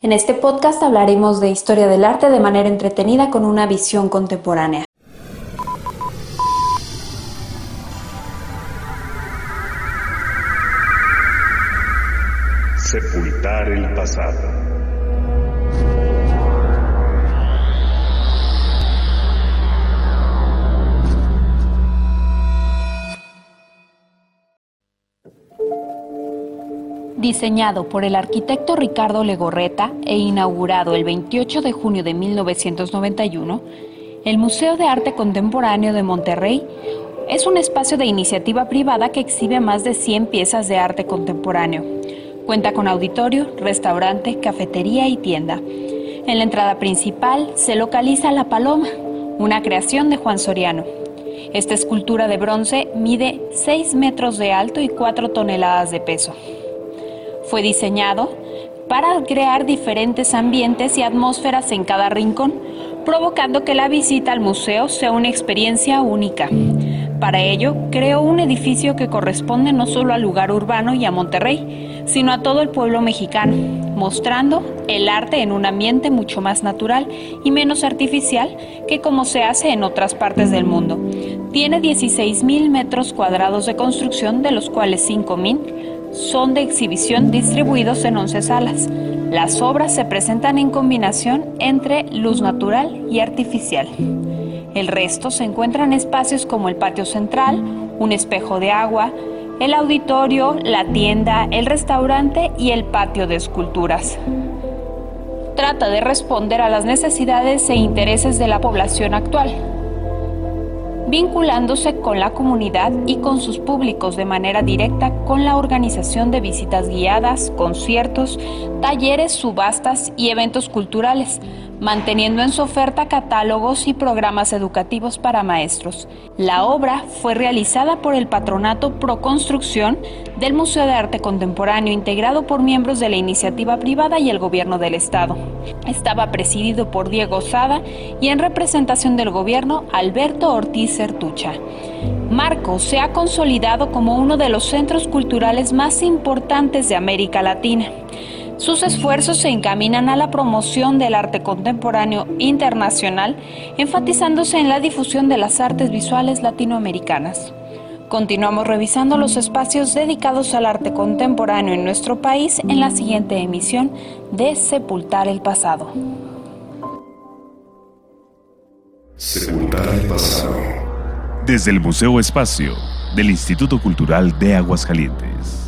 En este podcast hablaremos de historia del arte de manera entretenida con una visión contemporánea. Sepultar el pasado. Diseñado por el arquitecto Ricardo Legorreta e inaugurado el 28 de junio de 1991, el Museo de Arte Contemporáneo de Monterrey es un espacio de iniciativa privada que exhibe más de 100 piezas de arte contemporáneo. Cuenta con auditorio, restaurante, cafetería y tienda. En la entrada principal se localiza La Paloma, una creación de Juan Soriano. Esta escultura de bronce mide 6 metros de alto y 4 toneladas de peso. Fue diseñado para crear diferentes ambientes y atmósferas en cada rincón, provocando que la visita al museo sea una experiencia única. Para ello, creó un edificio que corresponde no solo al lugar urbano y a Monterrey, sino a todo el pueblo mexicano, mostrando el arte en un ambiente mucho más natural y menos artificial que como se hace en otras partes del mundo. Tiene 16.000 metros cuadrados de construcción, de los cuales 5.000 son de exhibición distribuidos en 11 salas. Las obras se presentan en combinación entre luz natural y artificial. El resto se encuentra en espacios como el patio central, un espejo de agua, el auditorio, la tienda, el restaurante y el patio de esculturas. Trata de responder a las necesidades e intereses de la población actual vinculándose con la comunidad y con sus públicos de manera directa con la organización de visitas guiadas, conciertos, talleres, subastas y eventos culturales, manteniendo en su oferta catálogos y programas educativos para maestros. La obra fue realizada por el Patronato Pro Construcción del Museo de Arte Contemporáneo, integrado por miembros de la iniciativa privada y el gobierno del Estado. Estaba presidido por Diego Sada y en representación del gobierno Alberto Ortiz Certucha. Marco se ha consolidado como uno de los centros culturales más importantes de América Latina. Sus esfuerzos se encaminan a la promoción del arte contemporáneo internacional, enfatizándose en la difusión de las artes visuales latinoamericanas. Continuamos revisando los espacios dedicados al arte contemporáneo en nuestro país en la siguiente emisión de Sepultar el Pasado. Sepultar el pasado. Desde el Museo Espacio del Instituto Cultural de Aguascalientes.